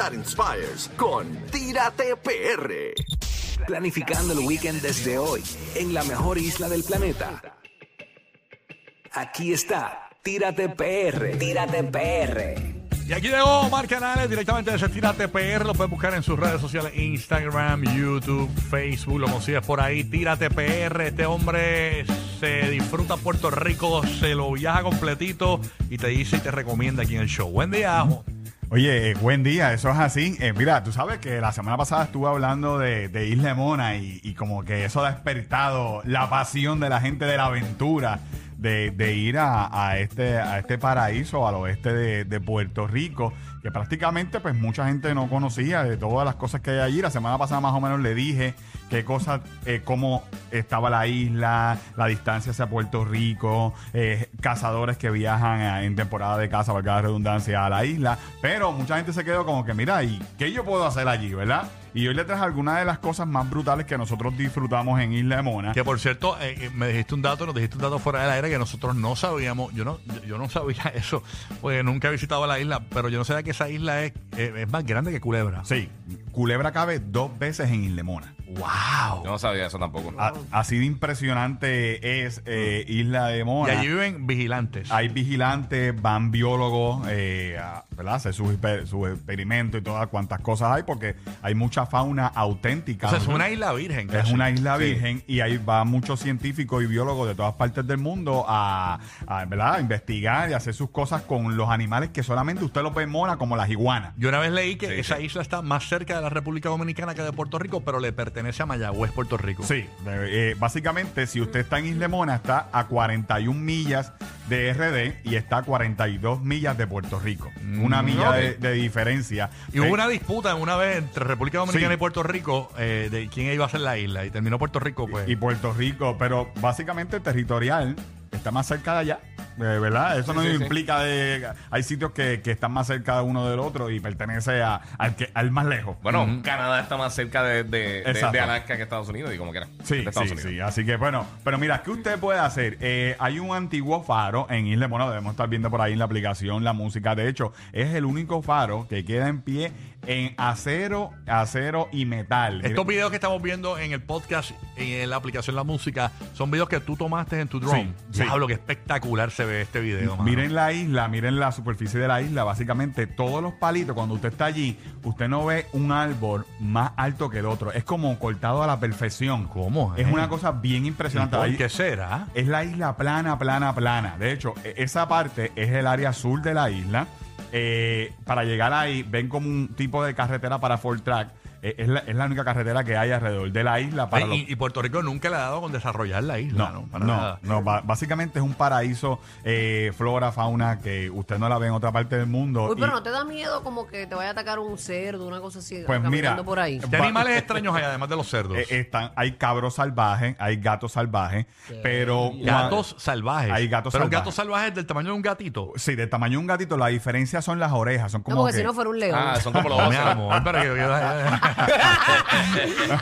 that inspires con Tírate PR. Planificando el weekend desde hoy en la mejor isla del planeta. Aquí está, Tírate PR, Tírate PR. Y aquí llegó Omar Canales directamente desde Tírate PR. Lo puedes buscar en sus redes sociales: Instagram, YouTube, Facebook. Lo consigues por ahí. Tírate PR. Este hombre se disfruta Puerto Rico, se lo viaja completito y te dice y te recomienda aquí en el show. Buen día, Ajo. Oye, eh, buen día, eso es así. Eh, mira, tú sabes que la semana pasada estuve hablando de, Isla Mona y, como que eso ha despertado la pasión de la gente de la aventura de, ir este, a este paraíso al oeste de Puerto Rico, que prácticamente pues mucha gente no conocía de todas las cosas que hay allí. La semana pasada más o menos le dije qué cosas, eh, cómo estaba la isla, la distancia hacia Puerto Rico, eh, cazadores que viajan a- en temporada de caza, valga la redundancia, a la isla. Pero mucha gente se quedó como que, mira, ¿y qué yo puedo hacer allí, verdad? Y hoy le traje algunas de las cosas más brutales que nosotros disfrutamos en Isla de Mona. Que por cierto, eh, eh, me dijiste un dato, nos dijiste un dato fuera del aire que nosotros no sabíamos. Yo no, yo no sabía eso, porque nunca he visitado la isla, pero yo no sabía que esa isla es, eh, es más grande que Culebra. Sí, Culebra cabe dos veces en Isla de Mona. ¡Wow! Yo no sabía eso tampoco. A- así de impresionante es eh, Isla de Y Mona. allí viven vigilantes. Hay vigilantes, van biólogos, eh, a, ¿verdad? Hacer sus, sus experimentos y todas cuantas cosas hay, porque hay mucha fauna auténtica. o sea, es una isla virgen. Es una isla Sí. virgen y ahí van muchos científicos y biólogos de todas partes del mundo a, a, ¿verdad? a investigar y hacer sus cosas con los animales que solamente usted los ve en Mona, como las iguanas. Yo una vez leí que Sí, esa sí. isla está más cerca de la República Dominicana que de Puerto Rico, pero le pertenece a Mayagüez, Puerto Rico. Sí, eh, básicamente si usted está en Isla Mona está a 41 millas de RD y está a 42 millas de Puerto Rico. Una milla ok. de, de diferencia. Y hubo Eh, una disputa una vez entre República Dominicana Sí. y Puerto Rico eh, de quién iba a ser la isla. Y terminó Puerto Rico, pues. y Puerto Rico, pero básicamente territorial está más cerca de allá, eh, ¿verdad? Eso no sí, sí. implica de... Hay sitios que, que están más cerca de uno del otro y pertenece a- al, que, al más lejos. Bueno, Canadá está más cerca de, de, de- Exacto. de Alaska que Estados Unidos y como quiera. Sí, sí, sí. Así que bueno, pero mira, ¿qué usted puede hacer? Eh, hay un antiguo faro en Isla Bueno, debemos estar viendo por ahí en la aplicación la música. De hecho, es el único faro que queda en pie en acero, acero y metal. Estos videos que estamos viendo en el podcast y en la aplicación La Música son videos que tú tomaste en tu drone. Sí, sí. Diablo, que espectacular se ve este video, mano. Miren la isla, miren la superficie de la isla. Básicamente, todos los palitos, cuando usted está allí, usted no ve un árbol más alto que el otro. Es como cortado a la perfección. ¿Cómo, Es eh? una cosa bien ¿Y impresionante. por qué será? Es la isla plana, plana, plana. De hecho, e- esa parte es el área sur de la isla. Eh, para llegar ahí, ven como un tipo de carretera para Ford Track. Eh, es, la, es la única carretera que hay alrededor de la isla. Para Ay, los- y, y Puerto Rico nunca le ha dado con desarrollar la isla, ¿no? no, Para no, nada. no, básicamente es un paraíso, eh, flora, fauna, que usted no la ve en otra parte del mundo. Uy, pero Y- no te da miedo como que te vaya a atacar un cerdo, una cosa así, Pues caminando mira, por ahí. ¿Qué animales extraños hay además de los cerdos? eh, están, hay cabros salvajes, hay gatos salvajes, pero... gatos salvajes. Hay gatos Pero salvajes. gatos salvajes del tamaño de un gatito. Sí, del tamaño de un gatito, la diferencia son las orejas, son como No, porque que- si no fuera un león. Ah, son como los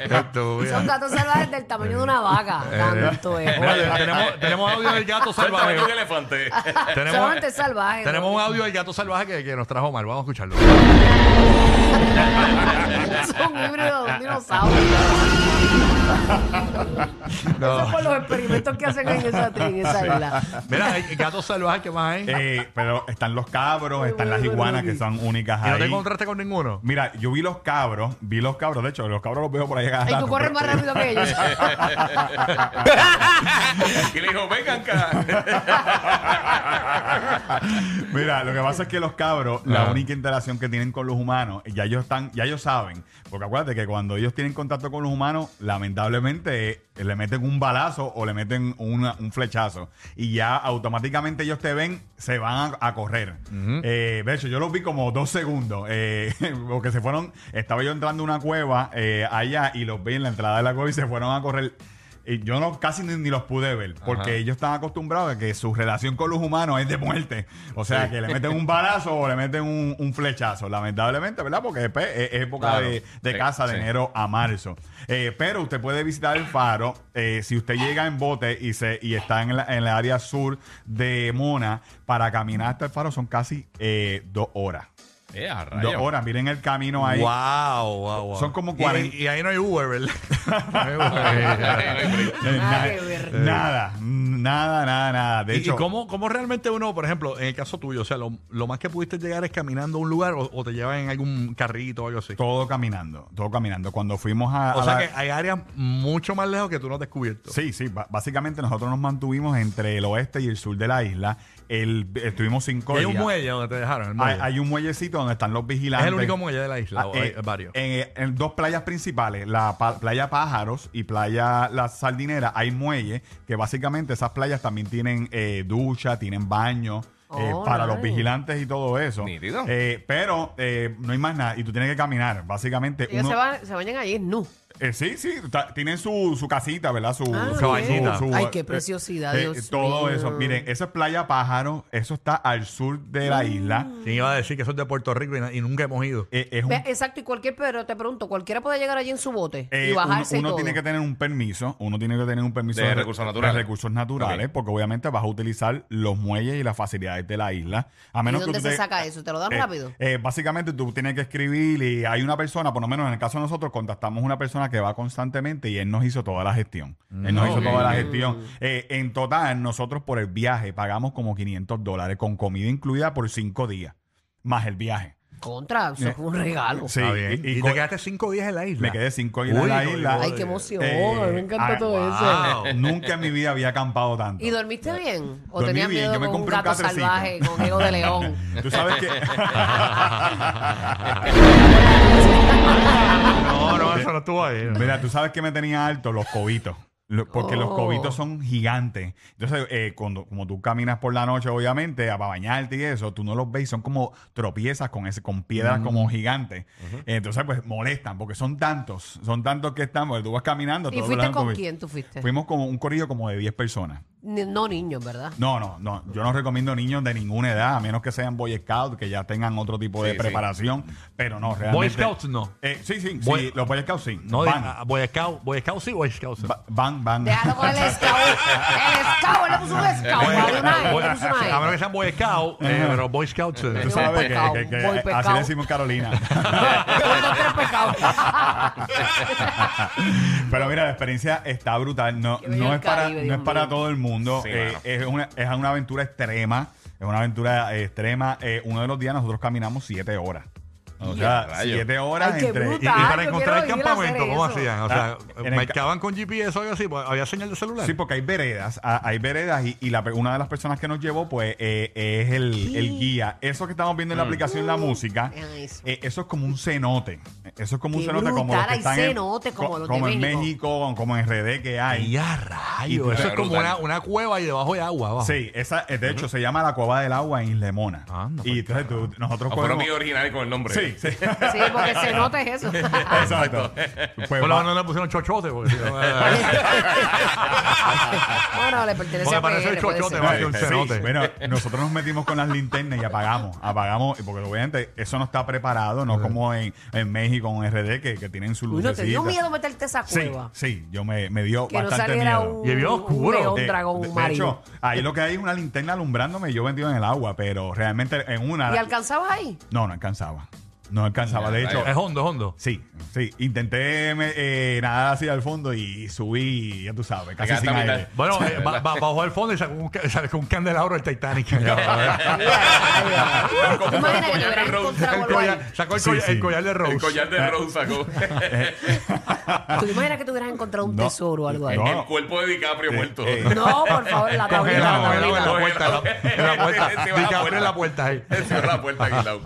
No. Son gatos salvajes del tamaño de una vaca. Tanto es. Mira, tenemos, tenemos audio del gato salvaje. De elefante. Tenemos, Solamente salvaje. tenemos ¿no? un audio del gato salvaje que, que nos trajo mal. Vamos a escucharlo. Es un híbrido de un dinosaurio. Eso es por los experimentos que hacen en esa, en esa isla. Mira, hay gatos salvajes que más hay. Eh, pero están los cabros, están las iguanas que son únicas ¿Y no te ahí. encontraste con ninguno? Mira, yo vi los cabros, vi los cabros, de hecho, los cabros los veo por ahí cada Y rato, tú corres pero- más rápido que ellos. y le dijo, vengan acá. Mira, lo que pasa es que los cabros, la Ajá. única interacción que tienen con los humanos, ya ellos están, ya ellos saben, porque acuérdate que cuando ellos tienen contacto con los humanos, lamentablemente eh, le meten un balazo o le meten una- un flechazo y ya automáticamente ellos te ven, se van a, a correr. Eh, de hecho, yo los vi como dos segundos, eh, porque se fueron, estaba yo entrando a una cueva eh, allá y los vi en la entrada de la cueva y se fueron a correr. Y yo no casi ni, ni los pude ver, porque Ajá. ellos están acostumbrados a que su relación con los humanos es de muerte. O sea, que le meten un balazo o le meten un, un flechazo, lamentablemente, ¿verdad? Porque después es, es época Claro. de, de Sí, caza de sí. enero a marzo. Eh, pero usted puede visitar el faro eh, si usted llega en bote y, se, y está en la, en la área sur de Mona. Para caminar hasta el faro son casi eh, dos horas. Eh, a Dos horas, miren el camino ahí. Wow, wow, wow. Son como Y- 40. Y, ahí no hay Uber, ¿verdad? No hay Uber. Eh, Nada. Nada, nada, nada, nada. De ¿Y, hecho, y cómo, cómo realmente uno, por ejemplo, en el caso tuyo, o sea, lo, lo más que pudiste llegar es caminando a un lugar o, o te llevan en algún carrito o algo así? todo caminando, todo caminando. Cuando fuimos a. O a sea la- que hay áreas mucho más lejos que tú no has descubierto. Sí, sí, básicamente nosotros nos mantuvimos entre el oeste y el sur de la isla. El, estuvimos cinco Y hay días. un muelle donde te dejaron. el Hay, muelle. hay un muellecito donde están los es vigilantes. el único muelle de la isla, Ah, o eh, hay varios. En, en dos playas principales, la pa- playa Pájaros y playa La Sardinera, hay muelles que básicamente esas playas también tienen eh, ducha, tienen baño. eh, Oh, para los nice. vigilantes y todo eso. Nítido. Eh, pero eh, no hay más nada. Y tú tienes que caminar. Básicamente. Ellos uno- se, van, se bañan allí nu. Eh, sí, sí, ta- tienen su, su casita, ¿verdad? Su, Ah, su Cabañita. su- Ay, qué eh, preciosidad, eh, Dios Todo mío. eso. Miren, eso es Playa Pájaro. Eso está al sur de la isla. ¿Quién iba a decir que eso es de Puerto Rico y, na- y nunca hemos ido? Eh, es un- Ve, Exacto, y cualquier, pero te pregunto, cualquiera puede llegar allí en su bote eh, y bajarse uno y uno todo. tiene que tener un permiso. Uno tiene que tener un permiso De recursos naturales. de recursos naturales, Ok. porque obviamente vas a utilizar los muelles y las facilidades de la isla. A ¿Y menos dónde que tú se te- saca eso? ¿Te lo dan Eh, rápido? eh, básicamente tú tienes que escribir y hay una persona, por lo menos en el caso de nosotros, contactamos una persona que va constantemente y él nos hizo toda la gestión. Él nos hizo toda la gestión. Eh, en total, nosotros por el viaje pagamos como 500 dólares con comida incluida por cinco días, más el viaje. Contra, eso fue un regalo. Sí, Está bien. y- te quedaste cinco días en la isla. Me quedé cinco días en Uy, la isla. Ay, qué emoción. Eh, a mí me encanta ah, todo wow. eso. Nunca en mi vida había acampado tanto. ¿Y dormiste bien? ¿O Dormí tenías bien, miedo yo me con un compré un gato catrecito. salvaje con ego de león? Tú sabes que... No, no, eso no estuvo ahí. Mira, tú sabes que me tenía alto los cobitos. Lo- Porque los Oh. cobitos son gigantes. Entonces, eh, cuando como tú caminas por la noche, obviamente, a para bañarte y eso, tú no los ves, son como tropiezas con ese, con piedras como gigantes. Entonces, pues molestan, porque son tantos, son tantos que están, porque tú vas caminando. ¿Y todos fuiste con quién tú fuiste? Fuimos como un corrillo como de 10 personas. Ni- No niños, ¿verdad? No, no, no. Yo no recomiendo niños de ninguna edad, a menos que sean Boy Scouts, que ya tengan otro tipo de Sí, sí. preparación. Pero no, realmente. Boy Scouts no. Eh, sí, sí, Boy- sí. Los Boy Scouts sí. No, van, ah, Boy Scout, Boy Scout sí, Boy Scout sí. Va- van, van. Déjalo con el scout. El scout, él le puso un scout. Boy- Hay una E, Boy- le puso una E. a menos que sean Boy Scout, eh, pero Boy Scouts. eh. Tú sabes que, así le decimos en Carolina. Un, dos, tres pecados. Pero mira, la experiencia está brutal. No, Qué bello no el es para, Caribe, no Dios es para mío. todo el mundo. Sí, Eh, es, una, es una aventura extrema. Es una aventura eh, extrema. Eh, uno de los días nosotros caminamos siete horas. O sea, rayos. siete horas Ay, qué entre. Y, para yo encontrar el quiero ir a hacer campamento, ¿cómo eso. hacían? O sea, Ah, en el marcaban con GPS o algo así, pues, había señal de celular. Sí, porque hay veredas, ah, hay veredas y, y la, pe- una de las personas que nos llevó, pues, eh, es el, el guía. Eso que estamos viendo en la aplicación, la música, Vean eso. eh, eso es como un cenote. Eso es como un Qué cenote como los que hay están cenotes en, como co- los de como en México. México, como en RD que hay. Y a Y rayos, tú- eso es como brutal. una, una cueva y debajo de agua. abajo. Sí, esa, eh, de hecho se llama la Cueva del Agua en Islemona. Anda, y entonces tú- nosotros O fueron cogemos- bien originales con el nombre. Sí, sí. Sí, porque se nota es eso. Exacto. Pues Por va- menos le pusieron chochote. Porque, si no, eh, bueno, le pertenece Porque a parece el PL, puede chochote, ser. un sí. cenote. Bueno, nosotros nos metimos con las linternas y apagamos, apagamos, porque obviamente eso no está preparado, no como en, en México, en RD, que, que tienen su Uy, luz. no te dio miedo meterte esa Sí, cueva. sí, yo me, me dio Que no bastante saliera miedo. un, Y bien oscuro. un león Eh, dragón de, de marino. hecho, ahí lo que hay es una linterna alumbrándome y yo metido en el agua, pero realmente en una... ¿Y alcanzabas ahí? No, no alcanzaba. No alcanzaba. De hecho, es hondo, es hondo. Sí, sí. Intenté me- eh, nadar hacia el fondo y subí, ya tú sabes, casi sin aire. Bueno, eh, ba- ba- bajó al fondo y sacó un, ca- sacó un candelabro del Titanic. ¿Tú imaginas que encontrado El algo ahí? collar- sacó el, Sí, collar, sí. el collar de Rose. El collar de Rose sacó. ¿Tú te imaginas que te hubieras encontrado un No. tesoro o algo ahí? No. El cuerpo de DiCaprio muerto. eh. No, por favor, la Congelado, tablita. congelado en la puerta. En la puerta. De la DiCaprio en puerta. la puerta ahí. Cierra la puerta aquí, Lau.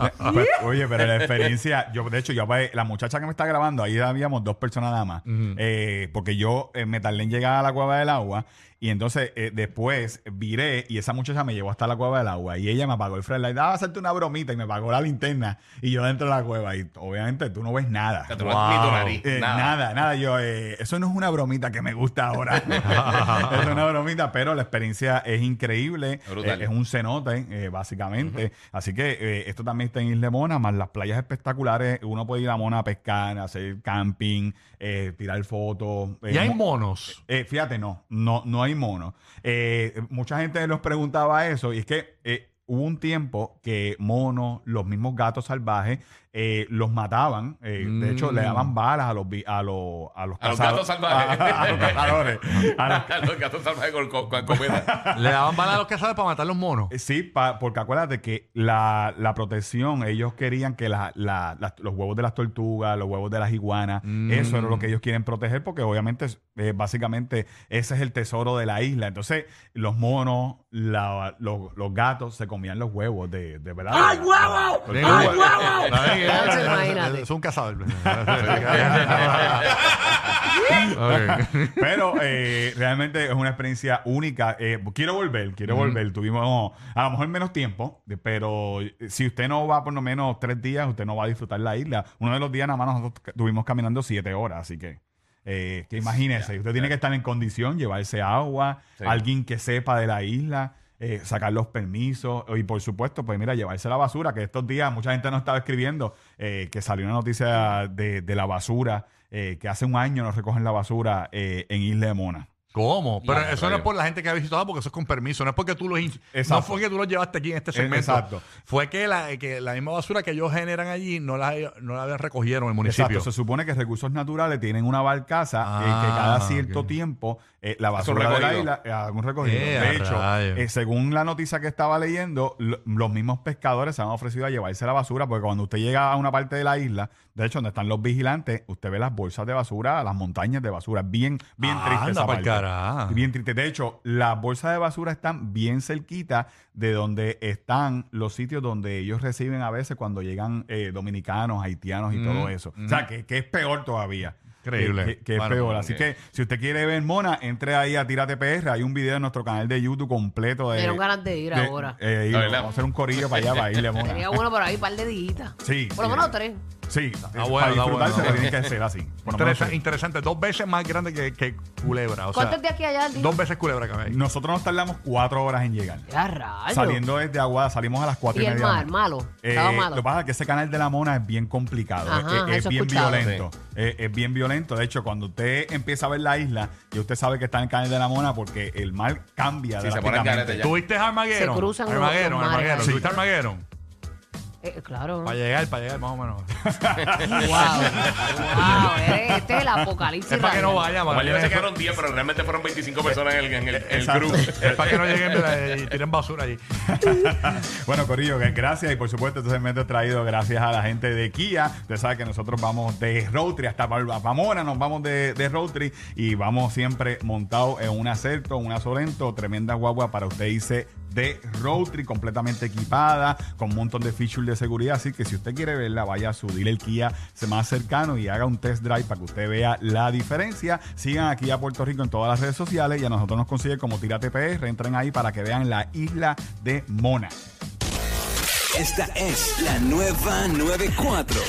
Oye, pero la experiencia, yo de hecho, yo pues, la muchacha que me está grabando, ahí habíamos dos personas nada más, Eh, porque yo eh, me tardé en llegar a la cueva del agua y entonces eh, después viré y esa muchacha me llevó hasta la cueva del agua y ella me apagó el flashlight, daba a hacerte una bromita y me apagó la linterna y yo dentro de la cueva y obviamente tú no ves nada. Nariz, Eh, nada. nada, nada. Yo, eh, eso no es una bromita que me gusta ahora. es una bromita, pero la experiencia es increíble. Brutal. Eh, es un cenote, eh, básicamente. Así que eh, esto también está en Isla Mona, más las playas espectaculares. Uno puede ir a Mona a pescar, hacer camping, eh, tirar fotos. eh, Y hay mo- monos. eh, fíjate, no, no, no hay mono. Eh, mucha gente nos preguntaba eso y es que eh, hubo un tiempo que monos, los mismos gatos salvajes, eh, los mataban. eh, De hecho, le daban balas a los, a los, a los, A los gatos salvajes. A, a los cazadores. A los- Los gatos salvajes con, con, con comida. Le daban balas a los cazadores para matar los monos. Eh, Sí, pa- porque acuérdate que la, la protección, ellos querían que la- la- las- los huevos de las tortugas, los huevos de las iguanas, eso era lo que ellos quieren proteger, porque obviamente, eh, básicamente, ese es el tesoro de la isla. Entonces, los monos, la- los, los gatos se comían los huevos de, de verdad. ¡Ay, huevo! Ya imagínate. Es un cazador. Pero eh, realmente es una experiencia única. Eh, quiero volver, quiero volver. Tuvimos a lo mejor menos tiempo, pero si usted no va por lo menos tres días, usted no va a disfrutar la isla. Uno de los días nada más nosotros estuvimos caminando siete horas, así que... eh, que imagínese, usted tiene que estar en condición, llevarse agua, Sí. alguien que sepa de la isla, eh, sacar los permisos y por supuesto, pues mira, llevarse la basura, que estos días mucha gente nos estaba escribiendo eh, que salió una noticia de, de la basura, eh, que hace un año nos recogen la basura eh, en Isla de Mona. ¿Cómo? Pero eso no es por la gente que ha visitado, porque eso es con permiso. No es porque tú los, Exacto. no fue que tú los llevaste aquí en este Eh, segmento. exacto. Fue que la, que la misma basura que ellos generan allí no la, no la recogieron en el municipio. Exacto, se supone que recursos naturales tienen una barcaza eh, Ah, que cada cierto tiempo eh, la basura de la isla eh, un recogido. Eh, de hecho, eh, según la noticia que estaba leyendo, lo- los mismos pescadores se han ofrecido a llevarse la basura porque cuando usted llega a una parte de la isla, de hecho, donde están los vigilantes, usted ve las bolsas de basura, las montañas de basura. Bien, bien Ah, triste anda esa parte. Bien triste. De hecho, las bolsas de basura están bien cerquita de donde están los sitios donde ellos reciben a veces cuando llegan eh, dominicanos, haitianos y Mm, todo eso. O sea, que, que es peor todavía. Increíble. Que, que- que es Bueno, peor. Así que si usted quiere ver Mona, entre ahí a Tírate PR. Hay un video en nuestro canal de YouTube completo de. Dieron ganas de ir de- ahora. eh, ir. Vamos a hacer un corillo para allá, para irle a Mona. Sería bueno por ahí un par de días. Sí. Por lo menos tres. Sí, bueno, para disfrutar bueno. se lo tiene que hacer así. Por lo menos Interesa- tres. interesante. Dos veces más grande que, que Culebra. O sea, ¿Cuánto es de aquí a allá? Dos veces Culebra que hay. Nosotros nos tardamos cuatro horas en llegar. Ya rayos. Saliendo desde Aguada, salimos a las cuatro y, Y el media. mar, malo. Eh, Estaba Lo malo. que pasa es que ese canal de la mona es bien complicado. Ajá, es, es eso he bien escuchado. violento. Es, es bien violento. De hecho, cuando usted empieza a ver la isla, y usted sabe que está en el canal de la mona porque el mar cambia. Sí, se pone el drásticamente. garete ya. ¿Tuviste Armageddon? Se cruzan los- Armageddon, los mares Armageddon. ahí. ¿Tuviste Armageddon? Eh, claro. Para llegar, para llegar más o menos. Wow. wow. eres- Este es el apocalipsis. es para que no radial. vaya, para yo que se no- quedaron 10, pero realmente fueron 25 personas en el, en el, en el Exacto. crew. es para que no lleguen y tiren basura allí. Bueno, Corillo, que gracias y por supuesto este segmento es traído gracias a la gente de Kia. Usted sabe que nosotros vamos de road trip hasta Pamona, nos vamos de, de road trip y vamos siempre montados en un acerto, una Sorento, tremenda guagua para usted irse de road trip completamente equipada, con un montón de features seguridad. Así que si usted quiere verla, vaya a su dealer Kia más cercano y haga un test drive para que usted vea la diferencia. Sigan aquí a Puerto Rico en todas las redes sociales y a nosotros nos consigue como Tírate PR. Entren ahí para que vean la isla de Mona. Esta es la nueva 94.